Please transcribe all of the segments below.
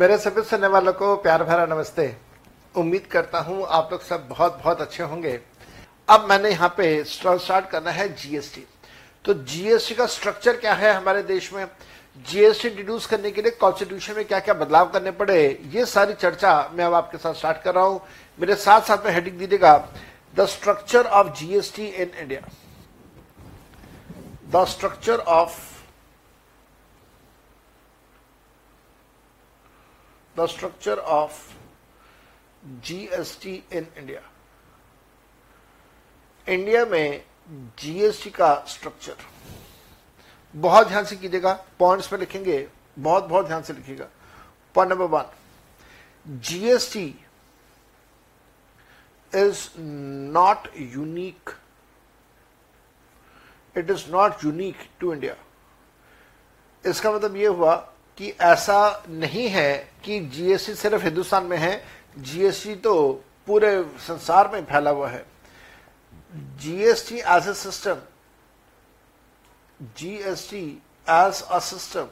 मेरे सभी सुनने वालों को प्यार भरा नमस्ते। उम्मीद करता हूँ आप लोग सब बहुत बहुत अच्छे होंगे। अब मैंने यहाँ पे स्टार्ट करना है जीएसटी तो जीएसटी का स्ट्रक्चर क्या है हमारे देश में? जीएसटी डिड्यूस करने के लिए कॉन्स्टिट्यूशन में क्या क्या बदलाव करने पड़े, ये सारी चर्चा मैं अब आपके साथ स्टार्ट कर रहा हूँ। मेरे साथ साथ में हेडिंग दीजिएगा the structure of GST in India the structure of the structure of GST in India. India में जीएसटी का स्ट्रक्चर बहुत ध्यान से कीजिएगा। पॉइंट्स पे लिखेंगे, बहुत बहुत ध्यान से लिखिएगा। Point number one GST is not unique it is not unique to India इसका मतलब यह हुआ कि ऐसा नहीं है कि जीएसटी सिर्फ़ हिंदुस्तान में है जीएसटी तो पूरे संसार में फैला हुआ है। GST as a system GST as a system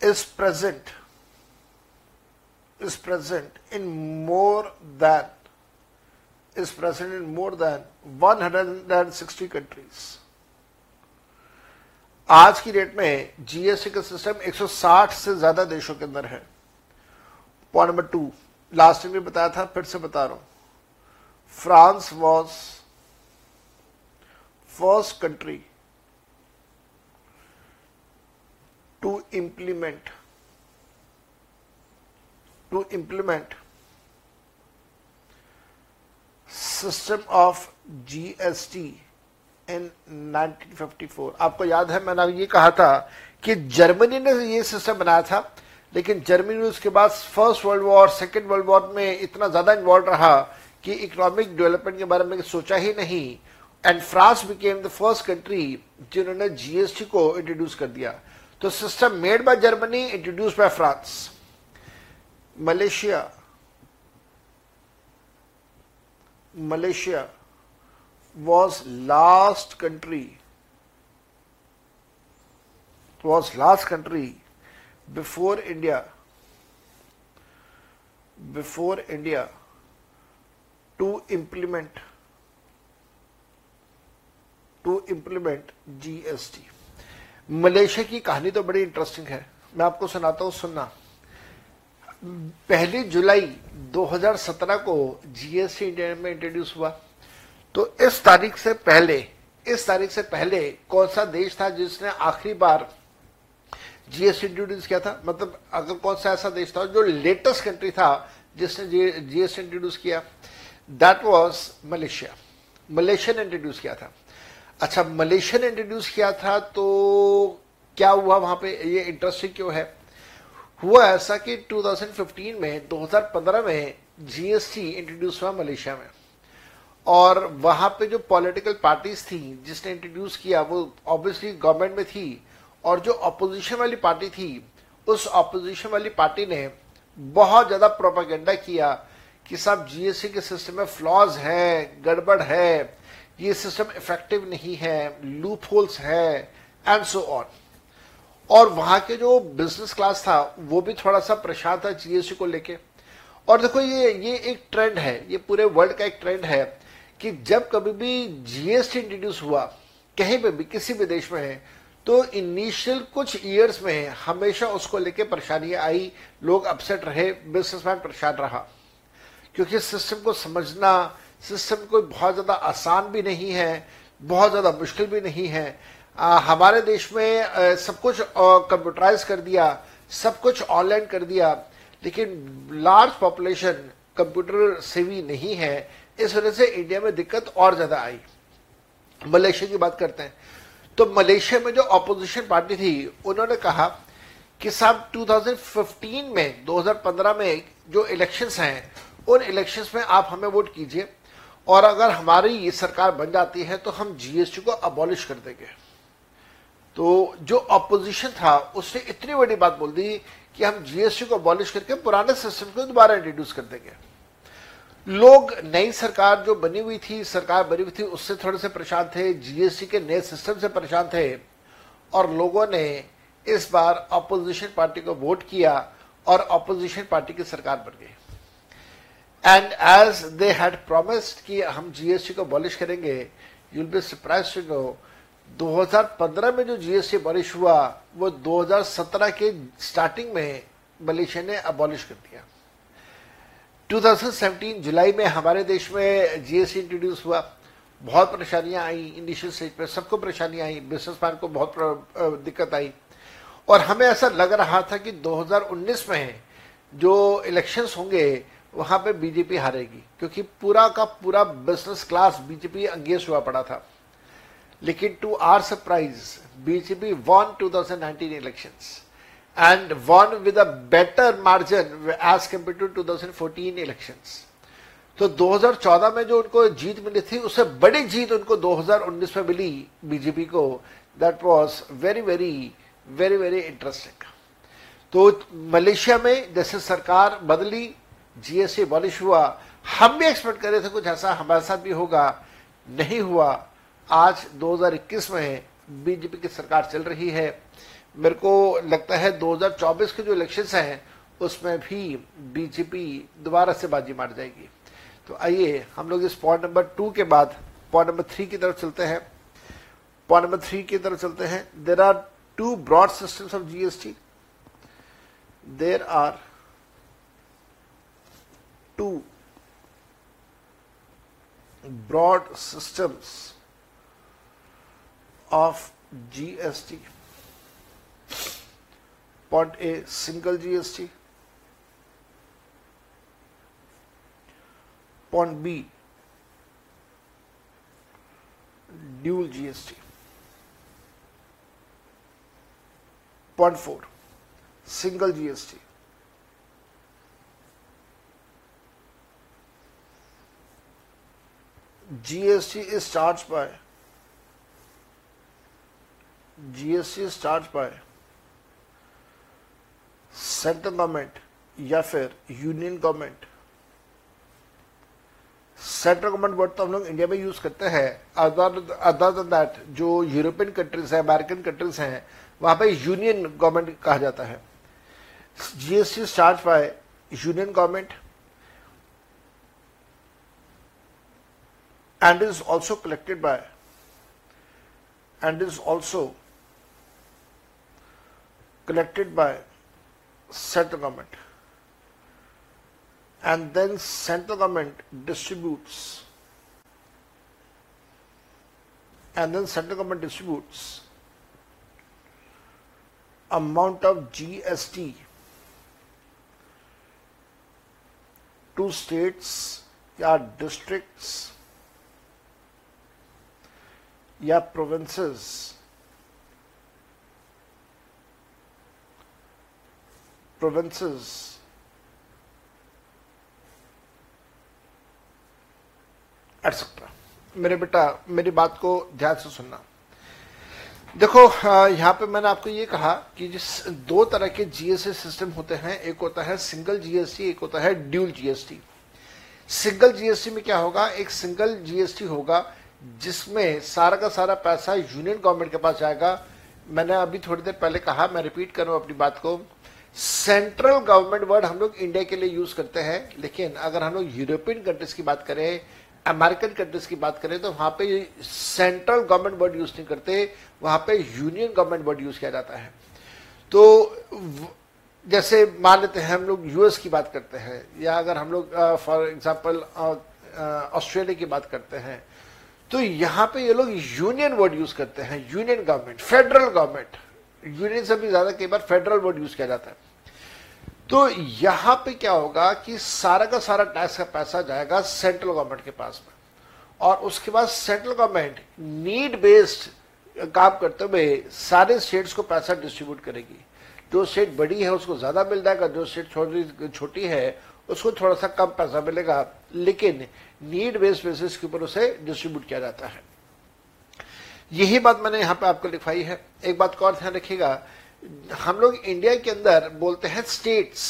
is present is present in more than, is present in more than 160 countries. आज की डेट में जीएसटी का सिस्टम 160 से ज़्यादा देशों के अंदर है। Point number two last time भी बताया था, फिर से बता रहा हूँ। France was first country to implement to implement system of GST in 1954 आपको याद है, मैंने ये कहा था कि जर्मनी ने ये सिस्टम बनाया था, लेकिन जर्मनी उसके बाद first world war second world war में इतना ज़्यादा इन्वॉल्व रहा कि इकोनॉमिक डेवलपमेंट के बारे में सोचा ही नहीं। And France became the first country जिन्होंने जीएसटी को इंट्रोड्यूस कर दिया। तो system made by Germany introduce by France Malaysia Malaysia was last country was last country before India before India to implement to implement GST Malaysia की कहानी तो बड़ी interesting है मैं आपको सुनाता हूँ सुनना पहली जुलाई 2017 को जीएसटी इंडिया में इंट्रोड्यूस हुआ तो इस तारीख से पहले, इस तारीख से पहले कौन सा देश था जिसने आखिरी बार जीएसटी इंट्रोड्यूस किया था? मतलब अगर कौन सा ऐसा देश था जो लेटेस्ट कंट्री था जिसने जीएसटी इंट्रोड्यूस किया? दैट वाज मलेशिया मलेशिया ने इंट्रोड्यूस किया था। अच्छा मलेशिया ने इंट्रोड्यूस किया था तो क्या हुआ वहाँ पे? ये इंटरेस्टिंग क्यों है? हुआ ऐसा कि 2015 में 2015 में जीएसटी इंट्रोड्यूस हुआ मलेशिया में। और वहाँ पे जो पॉलिटिकल पार्टीज़ थी, जिसने इंट्रोड्यूस किया, वो ऑब्वियसली गवर्नमेंट में थी, और जो अपोजिशन वाली पार्टी थी, उस अपोजिशन वाली पार्टी ने बहुत ज़्यादा प्रोपागेंडा किया कि सब जीएसटी के सिस्टम में फ्लॉज है, गड़बड़ है, ये सिस्टम इफ़ेक्टिव नहीं है लूप होल्स है एंड सो ऑन और वहाँ के जो बिज़नेस क्लास था, वो भी थोड़ा सा परेशान था जीएसटी को लेके। और देखो ये ये एक ट्रेंड है, ये पूरे वर्ल्ड का एक ट्रेंड है। कि जब कभी भी जीएसटी इंट्रोड्यूस हुआ कहीं पे भी किसी भी देश में है तो इनिशियल कुछ ईयर्स में है हमेशा उसको लेके परेशानियाँ आई लोग अपसेट रहे बिजनेसमैन परेशान रहा। क्योंकि सिस्टम को समझना सिस्टम को बहुत ज़्यादा आसान भी नहीं है बहुत ज़्यादा मुश्किल भी नहीं है। आ, हमारे देश में आ, सब कुछ कंप्यूटराइज कर दिया सब कुछ ऑनलाइन कर दिया लेकिन लार्ज पॉपुलेशन कंप्यूटर सेवी नहीं है। इस वजह से इंडिया में दिक्कत और ज़्यादा आई। मलेशिया की बात करते हैं। तो मलेशिया में जो ऑपोजिशन पार्टी थी, उन्होंने कहा कि साहब 2015 में 2015 में जो इलेक्शंस हैं, उन इलेक्शंस में आप हमें वोट कीजिए और अगर हमारी ये सरकार बन जाती है तो हम जीएसटी को अबॉलिश कर देंगे। तो जो ऑपोजिशन था, उसने इतनी बड़ी बात बोल दी कि हम जीएसटी को अबॉलिश करके पुराने सिस्टम को दोबारा इंट्रोड्यूस कर देंगे। लोग नई सरकार जो बनी हुई थी, सरकार बनी हुई थी, उससे थोड़े से परेशान थे जीएसटी के नए सिस्टम से परेशान थे, और लोगों ने इस बार अपोजिशन पार्टी को वोट किया और अपोजिशन पार्टी की सरकार बन गई। And as they had promised कि हम जीएसटी को बॉलिश करेंगे you'll be surprise to know 2015 में जो जीएसटी बॉलिश हुआ, वो 2017 के स्टार्टिंग में मलेशिया ने अबॉलिश कर दिया। 2017 जुलाई में हमारे देश में जीएसटी इंट्रोड्यूस हुआ। बहुत परेशानियाँ आई इनिशियल स्टेज पे सबको परेशानियाँ आई बिजनेसमैन को बहुत दिक्कत आई। और हमें ऐसा लग रहा था कि 2019 में जो इलेक्शंस होंगे, वहाँ पे बीजेपी हारेगी, क्योंकि पूरा का पूरा बिज़नेस क्लास बीजेपी अंगेज हुआ पड़ा था। लेकिन to our surprise BJP won 2019 elections and won with a better margin as compare to 2014 elections तो 2014 में जो उनको जीत मिली थी, उससे बड़ी जीत उनको 2019 में मिली बीजेपी को। That was very very very very interesting तो मलेशिया में जैसे सरकार बदली जीएसटी बॉलिश हुआ, हम भी एक्सपेक्ट कर रहे थे कुछ ऐसा, हमारे साथ भी होगा। नहीं हुआ। आज 2021 में बीजेपी की सरकार चल रही है। मेरे को लगता है 2024 के जो इलेक्शंस हैं, उसमें भी बीजेपी दोबारा से बाजी मार जाएगी। तो आइए हम लोग इस पॉइंट नंबर टू के बाद पॉइंट नंबर थ्री की तरफ़ चलते हैं। पॉइंट नंबर थ्री की तरफ़ चलते हैं। There are two broad systems of GST there are two broad systems of GST point A, single GST. Point B, dual GST. Point four, single GST. GST is charge by GST is charge by central government या फिर union government. Central government word तो हम लोग India में use करते हैं। Other than that जो European countries है, अमेरिकन कंट्रीज़ हैं, वहाँ पे यूनियन गवर्नमेंट कहा जाता है। GST charge by union government and is also collected by and is also collected by central government. And then central government distributes. And then central government distributes amount of GST to states या districts या provinces provinces. Etcetera मेरे बेटा, मेरी बात को ध्यान से सुनना। देखो यहाँ पे मैंने आपको ये कहा कि जिस दो तरह के जीएसटी सिस्टम होते हैं, एक होता है सिंगल जीएसटी एक होता है ड्यूल जीएसटी सिंगल जीएसटी में क्या होगा? एक सिंगल जीएसटी होगा, जिसमें सारा का सारा पैसा यूनियन गवर्नमेंट के पास जाएगा। मैंने अभी थोड़ी देर पहले कहा, मैं रिपीट करूँ अपनी बात को। सेंट्रल गवर्नमेंट वर्ड हम लोग इंडिया के लिए यूज़ करते हैं, लेकिन अगर हम लोग यूरोपियन कंट्रीज़ की बात करें, अमेरिकन कंट्रीज़ की बात करें तो वहाँ पे सेंट्रल गवर्नमेंट वर्ड यूज़ नहीं करते, वहाँ पे यूनियन गवर्नमेंट वर्ड यूज़ किया जाता है। तो जैसे मान लेते हैं, हम लोग यूएस की बात करते हैं, या अगर हम लोग फॉर एग्ज़ाम्पल ऑस्ट्रेलिया की बात करते हैं तो यहाँ पे ये लोग यूनियन वर्ड यूज़ करते हैं, union government, federal government. Union से भी ज़्यादा कई बार फेडरल वर्ड यूज़ किया जाता है। तो यहाँ पे क्या होगा कि सारा का सारा टैक्स का पैसा जाएगा सेंट्रल गवर्नमेंट के पास में। और उसके बाद सेंट्रल गवर्नमेंट नीड बेस्ड काम करते हुए सारे स्टेट्स को पैसा डिस्ट्रीब्यूट करेगी। जो स्टेट बड़ी है, उसको ज़्यादा मिल जाएगा, जो स्टेट छोटी छोटी है, उसको थोड़ा सा कम पैसा मिलेगा। लेकिन नीड बेस्ड बेसिस के ऊपर उसे डिस्ट्रीब्यूट किया जाता है। यही बात मैंने यहाँ पे आपको लिखवाई है। एक बात और ध्यान रखिएगा हम लोग इंडिया के अंदर बोलते हैं स्टेट्स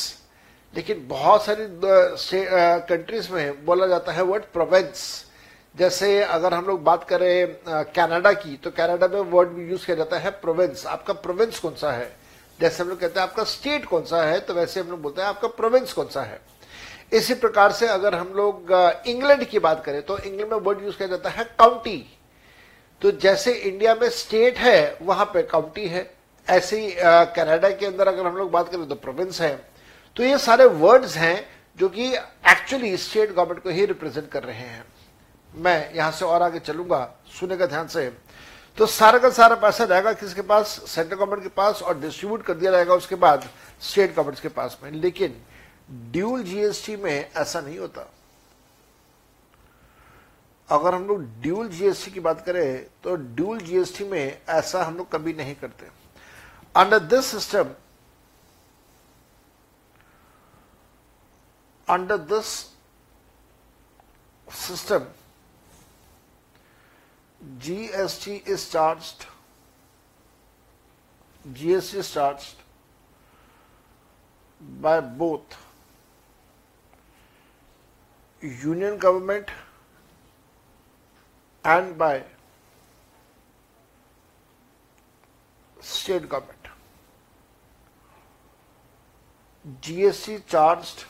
लेकिन बहुत सारी कंट्रीज़ में बोला जाता है वर्ड प्रोविंस जैसे अगर हम लोग बात करें कनाडा की तो कनाडा में वर्ड भी यूज़ किया जाता है प्रोविंस आपका प्रोविंस कौन सा है? जैसे हम लोग कहते हैं आपका स्टेट कौन सा है तो वैसे हम लोग बोलते हैं आपका प्रोविंस कौन सा है. इसी प्रकार से अगर हम लोग इंग्लैंड की बात करें तो इंग्लैंड में वर्ड यूज़ किया जाता है काउंटी तो जैसे इंडिया में स्टेट है, वहाँ पे काउंटी है. ऐसे कनाडा के अंदर अगर हम लोग बात करें तो प्रोविंस है। तो ये सारे वर्ड्स हैं जो कि एक्चुअली स्टेट गवर्नमेंट को ही रिप्रेजेंट कर रहे हैं। मैं यहाँ से और आगे चलूँगा, सुनेगा ध्यान से। तो सारा का सारा पैसा जाएगा किसके पास? सेंट्रल गवर्नमेंट के पास और डिस्ट्रीब्यूट कर दिया जाएगा उसके बाद स्टेट गवर्नमेंट के पास में। लेकिन ड्यूल जीएसटी में ऐसा नहीं होता। अगर हम लोग ड्यूल जीएसटी की बात करें तो ड्यूल जीएसटी में ऐसा हम लोग कभी नहीं करते। Under this system, under this system, GST is charged, GST is charged by both union government and by state government. GST charged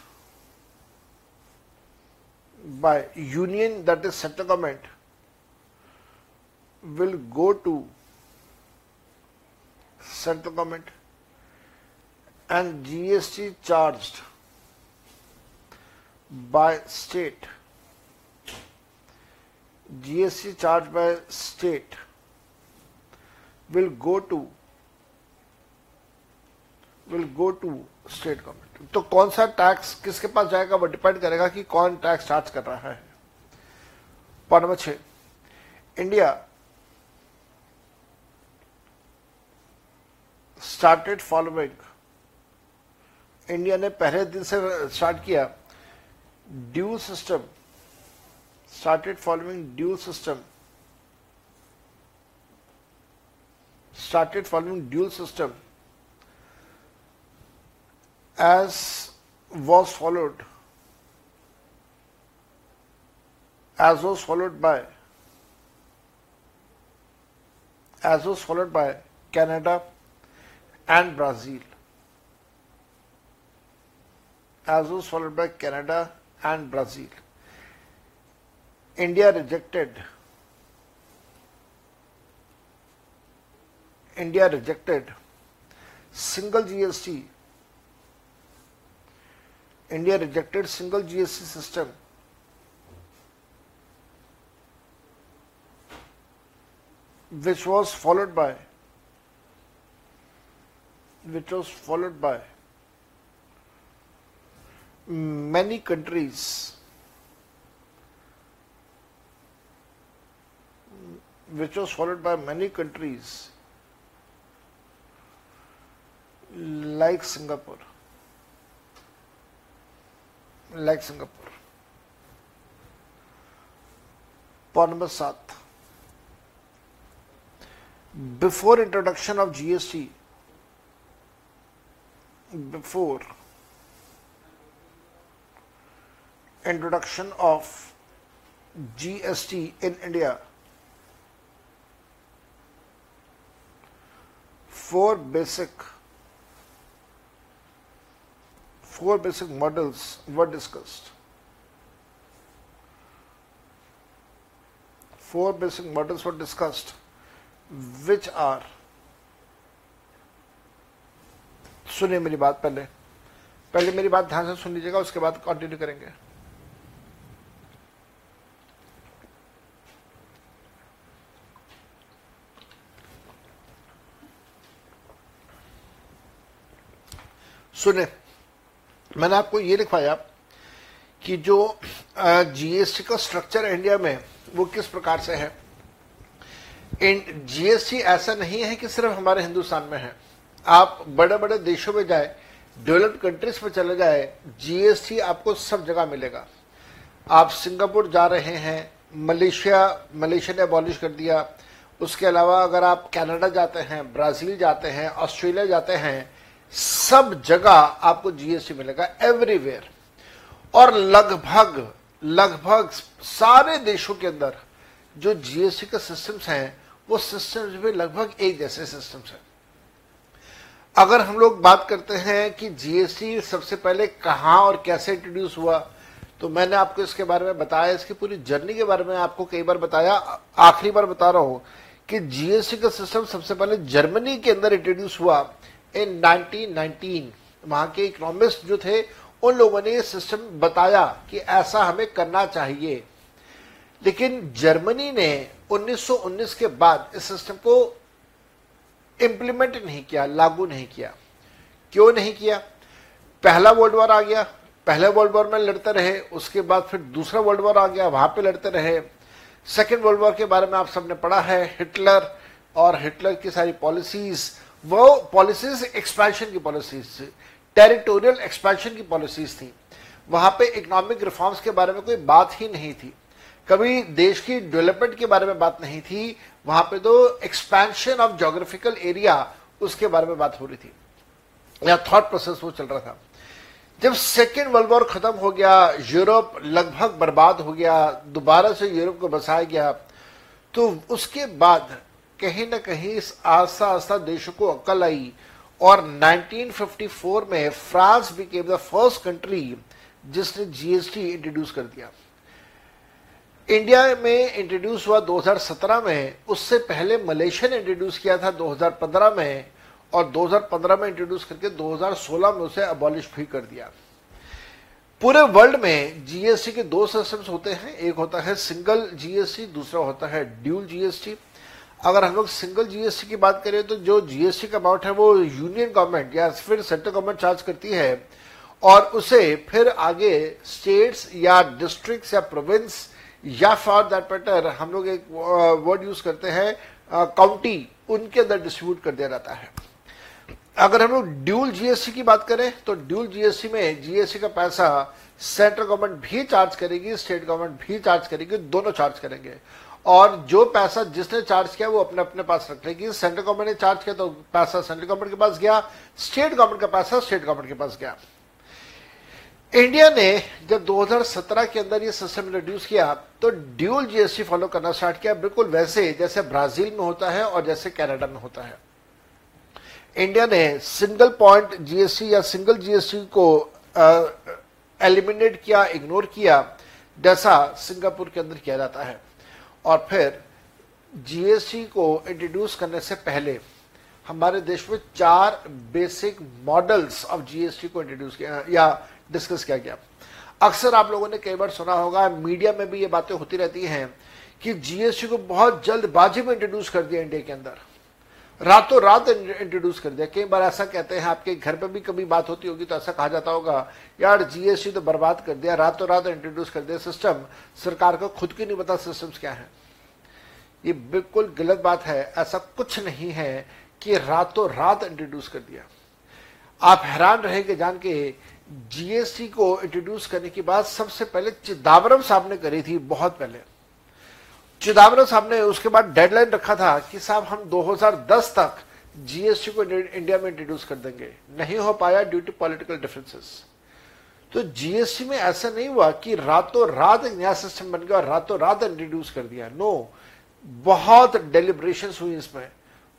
by union that is central government will go to central government and GST charged by state. GST charged by state will go to will go to state government. तो कौन सा tax किसके पास जाएगा वो depend करेगा कि कौन tax charge कर रहा है। पॉइंट नंबर छ इंडिया स्टार्टेड फॉलोइंग इंडिया ने पहले दिन से स्टार्ट किया। Dual system started following dual system started following dual system as was followed as was followed by as was followed by Canada and Brazil. As was followed by Canada and Brazil. India rejected India rejected single GST India rejected single GST system. which was followed by which was followed by many countries which was followed by many countries like Singapore like Singapore. Point number 7 before introduction of GST before introduction of GST in India, four basic four basic models were discussed. Four basic models were discussed, which are सुनिए मेरी बात पहले पहले मेरी बात ध्यान से सुन लीजिएगा उसके बाद कंटिन्यू करेंगे सुने मैंने आपको ये लिखवाया कि जो जीएसटी का स्ट्रक्चर इंडिया में, वो किस प्रकार से है? जीएसटी ऐसा नहीं है कि सिर्फ़ हमारे हिंदुस्तान में है। आप बड़े बड़े देशों में जाए डेवलप्ड कंट्रीज़ में चले जाए जीएसटी आपको सब जगह मिलेगा। आप सिंगापुर जा रहे हैं, मलेशिया मलेशिया ने अबॉलिश कर दिया। उसके अलावा अगर आप कनाडा जाते हैं, ब्राज़ील जाते हैं, ऑस्ट्रेलिया जाते हैं सब जगह आपको जीएसटी मिलेगा एवरीवेयर और लगभग लगभग सारे देशों के अंदर जो जीएसटी के सिस्टम्स हैं, वो सिस्टम्स भी लगभग एक जैसे सिस्टम्स हैं। अगर हम लोग बात करते हैं कि जीएसटी सबसे पहले कहाँ और कैसे इंट्रोड्यूस हुआ तो मैंने आपको इसके बारे में बताया, इसकी पूरी जर्नी के बारे में आपको कई बार बताया। आखिरी बार बता रहा हूँ कि जीएसटी का सिस्टम सबसे पहले जर्मनी के अंदर इंट्रोड्यूस हुआ। इन 1919 वहाँ के इकोनॉमिस्ट जो थे, उन लोगों ने सिस्टम बताया कि ऐसा हमें करना चाहिए। लेकिन जर्मनी ने 1919 के बाद इस सिस्टम को इंप्लीमेंट नहीं किया, लागू नहीं किया। क्यों नहीं किया? पहला वर्ल्ड वॉर आ गया, पहले वर्ल्ड वॉर में लड़ते रहे, उसके बाद फिर दूसरा वर्ल्ड वॉर आ गया, वहाँ पे लड़ते रहे। सेकेंड वर्ल्ड वॉर के बारे में आप सबने पढ़ा है हिटलर और हिटलर की सारी पॉलिसीज़ वो पॉलिसीज़ एक्सपेंशन की पॉलिसीज़ थी टेरिटोरियल एक्सपेंशन की पॉलिसीज़ थी। वहाँ पे इकोनॉमिक रिफॉर्म्स के बारे में कोई बात ही नहीं थी। कभी देश की डेवलपमेंट के बारे में बात नहीं थी, वहाँ पे तो एक्सपेंशन ऑफ़ जोग्राफिकल एरिया उसके बारे में बात हो रही थी। या थॉट प्रोसेस वो चल रहा था। जब सेकेंड वर्ल्ड वॉर खत्म हो गया, यूरोप लगभग बर्बाद हो गया, दोबारा से यूरोप को बसाया गया तो उसके बाद कहीं ना कहीं इस आस्ता आस्ता देशों को अकल आई और 1954 में France became the first country जिसने जीएसटी इंट्रोड्यूस कर दिया। इंडिया में इंट्रोड्यूस हुआ 2017 में, उससे पहले मलेशिया ने इंट्रोड्यूस किया था 2015 में और 2015 में इंट्रोड्यूस करके 2016 में उसे अबॉलिश भी कर दिया। पूरे वर्ल्ड में जीएसटी के दो सिस्टम्स होते हैं, एक होता है सिंगल जीएसटी दूसरा होता है ड्यूल जीएसटी अगर हम लोग सिंगल जीएसटी की बात करें तो जो जीएसटी का अमाउंट है वो यूनियन गवर्नमेंट या फिर सेंट्रल गवर्नमेंट चार्ज करती है और उसे फिर आगे स्टेट्स या डिस्ट्रिक्ट्स या प्रोविंस या फॉर दैट मैटर हम लोग एक वर्ड यूज़ करते हैं काउंटी उनके अंदर डिस्ट्रीब्यूट कर दिया जाता है। अगर हम लोग ड्यूल जीएसटी की बात करें तो ड्यूल जीएसटी में जीएसटी का पैसा सेंट्रल गवर्नमेंट भी चार्ज करेगी स्टेट गवर्नमेंट भी चार्ज करेगी, दोनों चार्ज करेंगे। और जो पैसा जिसने चार्ज किया वो अपने अपने पास रख लेगी। सेंट्रल गवर्नमेंट ने चार्ज किया तो पैसा सेंट्रल गवर्नमेंट के पास गया स्टेट गवर्नमेंट का पैसा स्टेट गवर्नमेंट के पास गया। इंडिया ने जब 2017 के अंदर ये सिस्टम इंट्रोड्यूस किया तो ड्यूल जीएसटी फॉलो करना स्टार्ट किया। बिल्कुल वैसे जैसे ब्राज़ील में होता है और जैसे कनाडा में होता है। इंडिया ने सिंगल पॉइंट जीएसटी या सिंगल जीएसटी को एलिमिनेट किया इग्नोर किया, जैसा सिंगापुर के अंदर किया जाता है। और फिर जीएसटी को इंट्रोड्यूस करने से पहले हमारे देश में चार बेसिक मॉडल्स ऑफ़ जीएसटी को इंट्रोड्यूस किया, या डिस्कस किया गया। अक्सर आप लोगों ने कई बार सुना होगा मीडिया में भी ये बातें होती रहती हैं कि जीएसटी को बहुत जल्दबाजी में इंट्रोड्यूस कर दिया इंडिया के अंदर। रातों रात इंट्रोड्यूस कर दिया। कई बार ऐसा कहते हैं, आपके घर पे भी कभी बात होती होगी तो ऐसा कहा जाता होगा, यार जीएसटी तो बर्बाद कर दिया, रातों रात इंट्रोड्यूस कर दिया सिस्टम सरकार को खुद की नहीं पता सिस्टम्स क्या है? ये बिल्कुल गलत बात है। ऐसा कुछ नहीं है कि रातों रात इंट्रोड्यूस कर दिया। आप हैरान रहेंगे जान के जीएसटी को इंट्रोड्यूस करने की बात सबसे पहले चिदम्बरम साहब ने करी थी, बहुत पहले। चिदम्बरम साहब ने उसके बाद डेडलाइन रखा था कि साहब हम 2010 तक जीएसटी को इंडिया में इंट्रोड्यूस कर देंगे। नहीं हो पाया ड्यू टू पॉलिटिकल डिफरेंसेस तो जीएसटी में ऐसा नहीं हुआ कि रातों रात नया सिस्टम बन गया और रातों रात इंट्रोड्यूस कर दिया। नो बहुत डेलिब्रेशन हुई इसमें।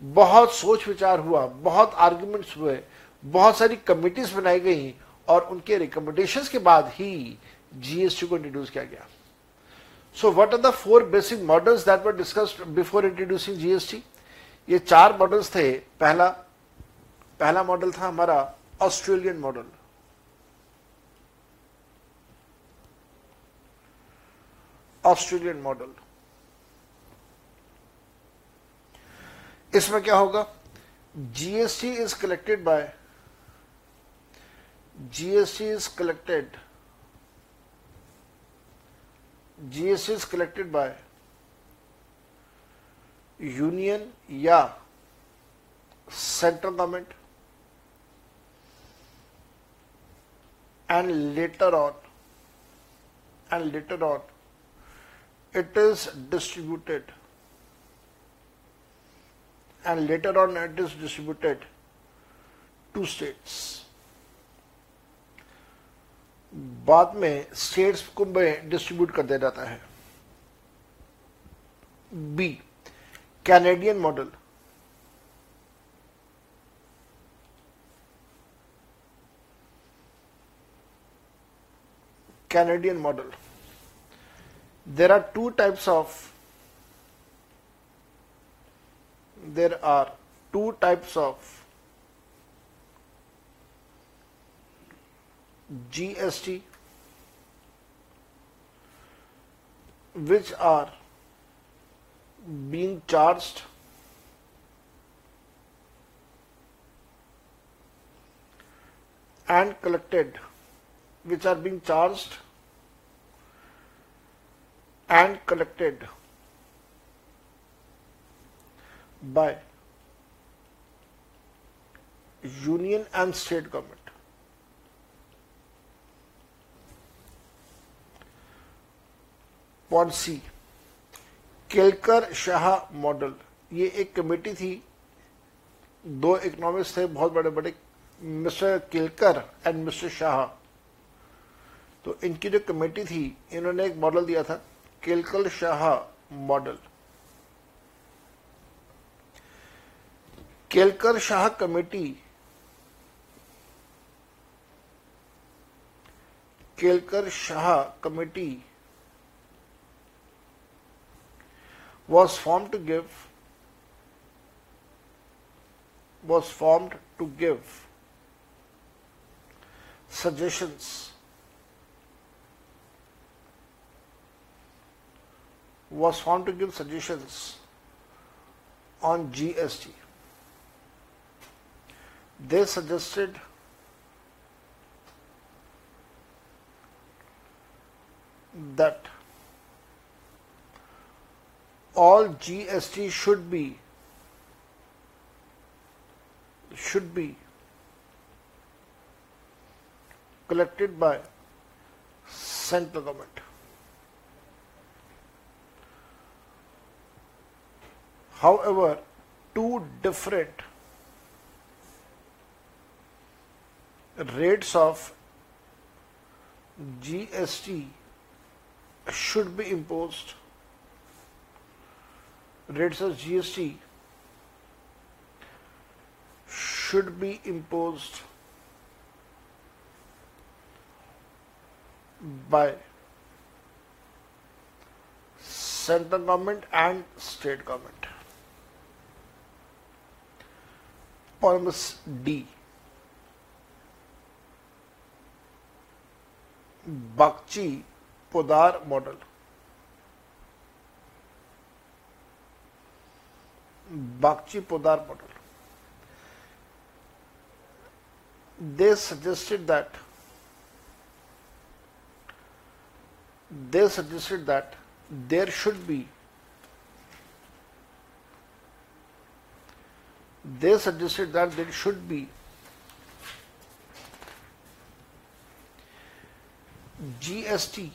बहुत सोच विचार हुआ। बहुत आर्ग्यूमेंट्स हुए। बहुत सारी कमिटीज बनाई गई और उनके रिकमेंडेशन के बाद ही जीएसटी को इंट्रोड्यूस किया गया। So what are the four basic models that were discussed before introducing GST ये चार मॉडल्स थे। पहला पहला मॉडल था हमारा ऑस्ट्रेलियन मॉडल ऑस्ट्रेलियन मॉडल इसमें क्या होगा? GST is collected by GST is collected GST is collected by union या central government and later on and later on it is distributed. And later on it is distributed to states बाद में states को में distribute कर दिया जाता है। B Canadian model Canadian model there are two types of there are two types of GST which are being charged and collected which are being charged and collected by union and state government. Point C Kelkar Shah model. ये एक committee थी। दो economics थे, बहुत बड़े बड़े mister Kelkar and mister Shah. तो इनकी जो कमेटी थी, इन्होंने एक मॉडल दिया था, Kelkar Shah model. Kelkar Shah committee, Kelkar Shah committee was formed to give was formed to give suggestions was formed to give suggestions on GST. They suggested that all GST should be should be collected by central government. However, two different rates of GST should be imposed rates of GST should be imposed by central government and state government. Promise D. Bakchi Podar model. Bakchi Podar model. They suggested that they suggested that there should be they suggested that there should be GST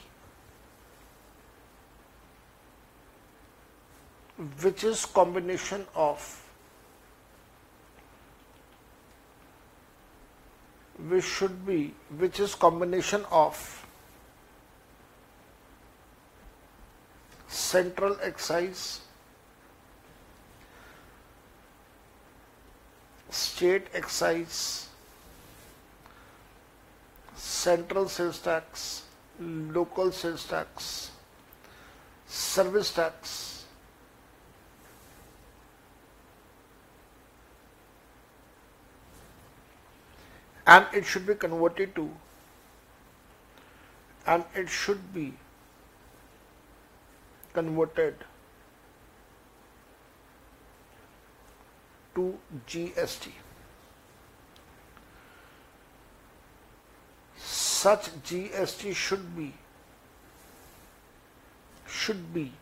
which is combination of which should be which is combination of central excise state excise central sales tax local sales tax service tax and it should be converted to and it should be converted to GST. Such GST should be should be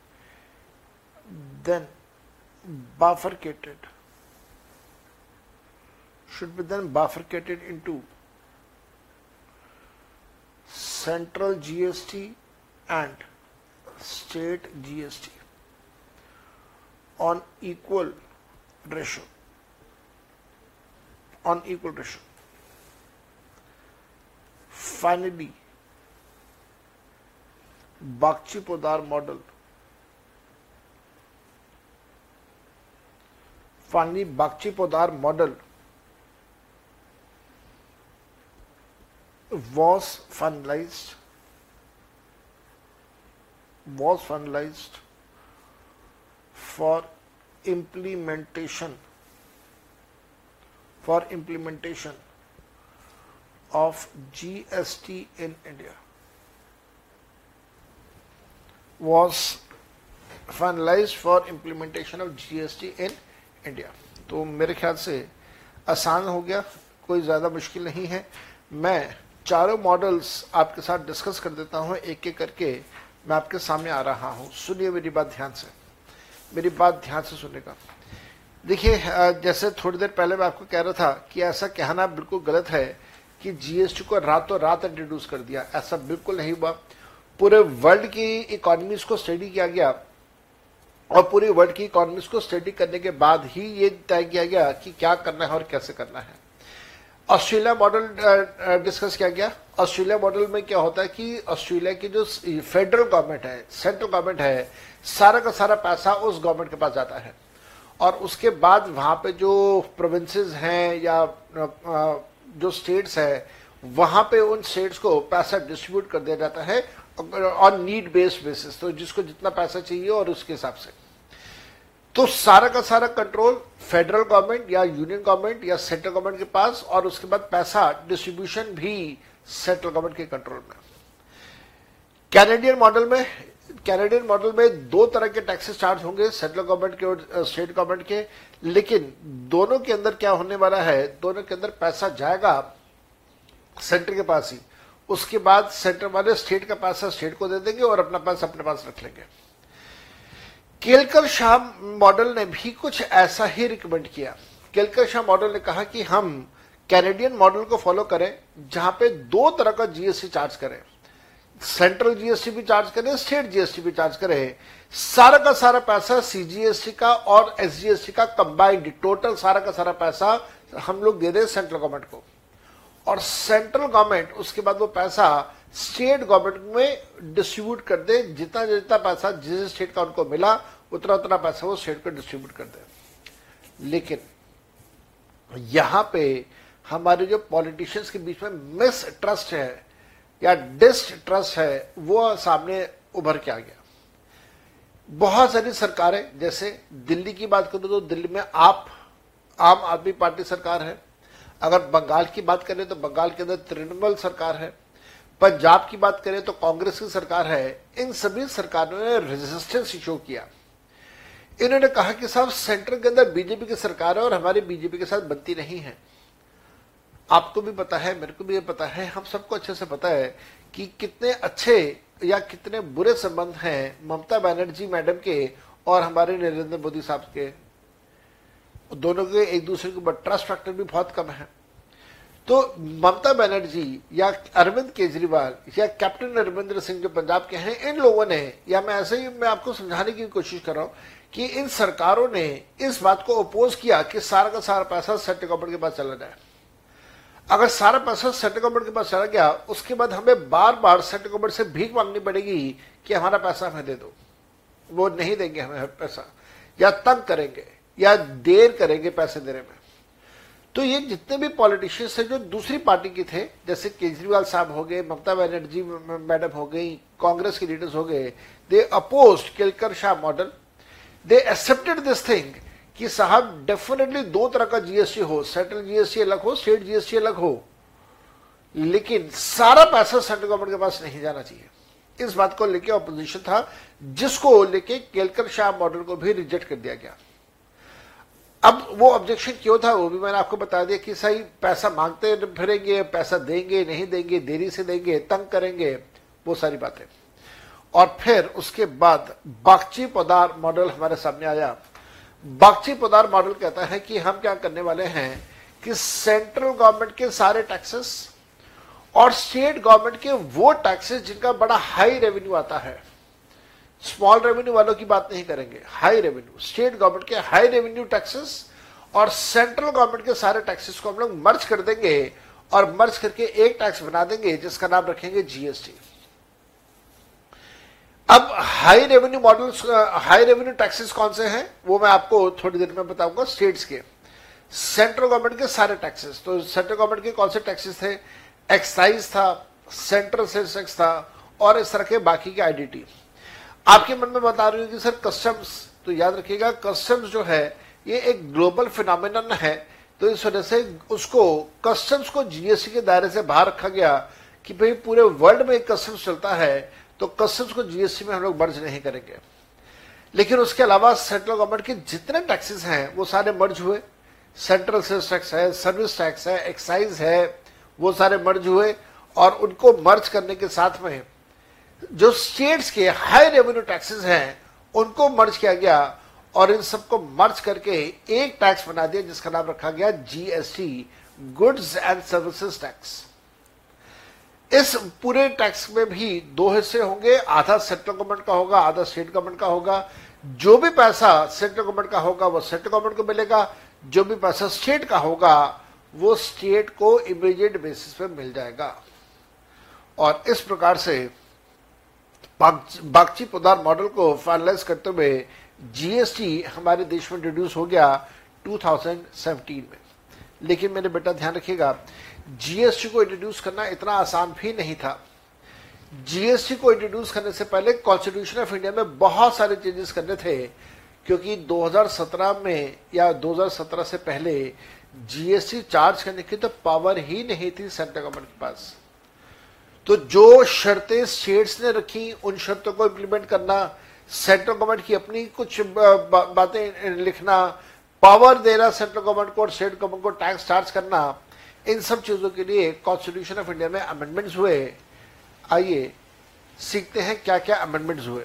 then bifurcated should be then bifurcated into central GST and state GST on equal ratio on equal ratio finally Bakchi Podar model finally Bakchi Podar model was finalized was finalized for implementation for implementation of GST in India was finalized for implementation of GST in India. तो मेरे ख्याल से आसान हो गया कोई ज़्यादा मुश्किल नहीं है मैं चारों मॉडल्स आपके साथ डिस्कस कर देता हूँ एक एक करके मैं आपके सामने आ रहा हूँ। सुनिए मेरी बात ध्यान से। मेरी बात ध्यान से सुनेगा देखिए जैसे थोड़ी देर पहले मैं आपको कह रहा था कि ऐसा कहना बिल्कुल गलत है कि जीएसटी को रातों रात इंट्रोड्यूस कर दिया। ऐसा बिल्कुल नहीं हुआ। पूरे वर्ल्ड की इकोनॉमीज को स्टडी किया गया और पूरी वर्ल्ड की इकोनॉमीज को स्टडी करने के बाद ही ये तय किया गया कि क्या करना है और कैसे करना है। ऑस्ट्रेलिया मॉडल डिस्कस किया गया। ऑस्ट्रेलिया मॉडल में क्या होता है कि ऑस्ट्रेलिया की जो फेडरल गवर्नमेंट है सेंट्रल गवर्नमेंट है, सारा का सारा पैसा उस गवर्नमेंट के पास जाता है। और उसके बाद वहाँ पे जो प्रोविंसेस हैं या जो स्टेट्स है, वहाँ पे उन स्टेट्स को पैसा डिस्ट्रीब्यूट कर दिया जाता है ऑन नीड बेस्ड बेसिस तो जिसको जितना पैसा चाहिए और उसके हिसाब से। तो सारा का सारा कंट्रोल फेडरल गवर्नमेंट या यूनियन गवर्नमेंट या सेंट्रल गवर्नमेंट के पास और उसके बाद पैसा डिस्ट्रीब्यूशन भी सेंट्रल गवर्नमेंट के कंट्रोल में। कैनेडियन मॉडल में कैनेडियन मॉडल में दो तरह के टैक्सेस चार्ज होंगे सेंट्रल गवर्नमेंट के और स्टेट गवर्नमेंट के। लेकिन दोनों के अंदर क्या होने वाला है, दोनों के अंदर पैसा जाएगा सेंटर के पास ही। उसके बाद सेंटर वाले स्टेट का पैसा स्टेट को दे देंगे और अपना पैसा अपने पास रख लेंगे। केलकर शाह मॉडल ने भी कुछ ऐसा ही रिकमेंड किया। केलकर शाह मॉडल ने कहा कि हम कैनेडियन मॉडल को फॉलो करें, जहाँ पे दो तरह का जीएसटी चार्ज करें। सेंट्रल जीएसटी भी चार्ज करें स्टेट जीएसटी भी चार्ज करें। सारा का सारा पैसा सीजीएसटी का और एसजीएसटी का कंबाइंड टोटल सारा का सारा पैसा हम लोग दे दें सेंट्रल गवर्नमेंट को। और सेंट्रल गवर्नमेंट उसके बाद वो पैसा स्टेट गवर्नमेंट में डिस्ट्रीब्यूट कर दे, जितना जितना पैसा जिस स्टेट का उनको मिला, उतना उतना पैसा वो स्टेट को डिस्ट्रीब्यूट कर दे। लेकिन यहाँ पे हमारे जो पॉलिटिशियंस के बीच में मिस ट्रस्ट है या डिस्ट ट्रस्ट है, वो सामने उभर के आ गया। बहुत सारी सरकारें, जैसे दिल्ली की बात करूँ तो दिल्ली में आप, आम आदमी पार्टी सरकार है अगर बंगाल की बात करें तो बंगाल के अंदर तृणमूल सरकार है, पंजाब की बात करें तो कांग्रेस की सरकार है, इन सभी सरकारों ने रेजिस्टेंस शो किया। इन्होंने कहा कि साहब सेंटर के अंदर बीजेपी की सरकार है और हमारी बीजेपी के साथ बनती नहीं है। आपको भी पता है, मेरे को भी ये पता है, हम सबको अच्छे से पता है कि कितने अच्छे या कितने बुरे संबंध हैं ममता बनर्जी मैडम के और हमारे नरेंद्र मोदी साहब के। दोनों के एक दूसरे के ऊपर ट्रस्ट फैक्टर भी बहुत कम है। तो ममता बनर्जी या अरविंद केजरीवाल या कैप्टन अरविंदर सिंह जो पंजाब के हैं, इन लोगों ने, या मैं ऐसे ही, मैं आपको समझाने की कोशिश कर रहा हूँ कि इन सरकारों ने इस बात को अपोज किया कि सारा का सारा पैसा सेंट्रल गवर्नमेंट के पास चला जाए। अगर सारा पैसा सेंट्रल गवर्नमेंट के पास चला गया, उसके बाद हमें बार बार सेंट्रल गवर्नमेंट से भीख मांगनी पड़ेगी कि हमारा पैसा हमें दे दो। वो नहीं देंगे हमें पैसा, या तंग करेंगे। या देर करेंगे पैसे देने में। तो ये जितने भी पॉलिटिशियंस हैं जो दूसरी पार्टी के थे, जैसे केजरीवाल साहब हो गए, ममता बनर्जी मैडम हो गई, कांग्रेस के लीडर्स हो गए they oppose Kelkar Shah model they accepted this thing कि साहब डेफिनेटली दो तरह का जीएसटी हो सेंट्रल जीएसटी अलग हो स्टेट जीएसटी अलग हो। लेकिन सारा पैसा सेंट्रल गवर्नमेंट के पास नहीं जाना चाहिए। इस बात को लेकर ऑपोजिशन था, जिसको लेके केलकर शाह मॉडल को भी रिजेक्ट कर दिया गया। अब वो ऑब्जेक्शन क्यों था? वो भी मैंने आपको बता दिया कि सही, पैसा मांगते फिरेंगे, पैसा देंगे, नहीं देंगे, देरी से देंगे, तंग करेंगे, वो सारी बातें। और फिर उसके बाद बागची पदार मॉडल हमारे सामने आया। बागची पदार मॉडल कहता है कि हम क्या करने वाले हैं कि सेंट्रल गवर्नमेंट के सारे टैक्सेस और स्टेट गवर्नमेंट के वो टैक्सेस जिनका बड़ा हाई रेवेन्यू आता है स्मॉल रेवेन्यू वालों की बात नहीं करेंगे हाई रेवेन्यू स्टेट गवर्नमेंट के हाई रेवेन्यू टैक्सेस और सेंट्रल गवर्नमेंट के सारे टैक्सेस को हम लोग मर्ज कर देंगे और मर्ज करके एक टैक्स बना देंगे, जिसका नाम रखेंगे जीएसटी अब high revenue models high revenue taxes कौन से हैं? वो मैं आपको थोड़ी देर में बताऊँगा स्टेट्स के. सेंट्रल गवर्नमेंट के सारे टैक्सेस तो सेंट्रल गवर्नमेंट के कौन से टैक्सेस थे? एक्साइज था सेंट्रल सेल्स टैक्स था और इस तरह के बाकी के आईडीटी आपके मन में बता रही हूँ कि सर कस्टम्स तो याद रखिएगा कस्टम्स जो है, ये एक ग्लोबल फिनोमिनन है। तो इस वजह से उसको कस्टम्स को जीएसटी के दायरे से बाहर रखा गया कि भाई पूरे वर्ल्ड में कस्टम्स चलता है तो कस्टम्स को जीएसटी में हम लोग मर्ज नहीं करेंगे। लेकिन उसके अलावा सेंट्रल गवर्नमेंट के जितने टैक्सेस हैं, वो सारे मर्ज हुए। सेंट्रल सेल्स टैक्स है सर्विस टैक्स है एक्साइज है, वो सारे मर्ज हुए और उनको मर्ज करने के साथ में जो स्टेट्स के हाई रेवेन्यू टैक्सेस हैं, उनको मर्ज किया गया और इन सबको मर्ज करके एक टैक्स बना दिया, जिसका नाम रखा गया GST goods and services tax इस पूरे टैक्स में भी दो हिस्से होंगे, आधा सेंट्रल गवर्नमेंट का होगा, आधा स्टेट गवर्नमेंट का होगा। जो भी पैसा सेंट्रल गवर्नमेंट का होगा, वो सेंट्रल गवर्नमेंट को मिलेगा। जो भी पैसा स्टेट का होगा, वो स्टेट को इमीडिएट बेसिस पे मिल जाएगा। और इस प्रकार से बागची पदार मॉडल को फाइनलाइज करते हुए जीएसटी हमारे देश में इंट्रोड्यूस हो गया 2017 में। लेकिन मेरे बेटा, ध्यान रखिएगा जीएसटी को इंट्रोड्यूस करना इतना आसान भी नहीं था। जीएसटी को इंट्रोड्यूस करने से पहले कॉन्स्टिट्यूशन ऑफ़ इंडिया में बहुत सारे चेंजेस करने थे, क्योंकि 2017 में या 2017 से पहले जीएसटी चार्ज करने की तो पावर ही नहीं थी सेंट्रल गवर्नमेंट के पास। तो जो शर्तें स्टेट्स ने रखी, उन शर्तों को इम्प्लीमेंट करना सेंट्रल गवर्नमेंट की अपनी कुछ बातें लिखना पावर देना सेंट्रल गवर्नमेंट को और स्टेट गवर्नमेंट को टैक्स चार्ज करना, इन सब चीज़ों के लिए कॉन्स्टिट्यूशन ऑफ़ इंडिया में अमेंडमेंट्स हुए। आइए, सीखते हैं क्या क्या अमेंडमेंट्स हुए।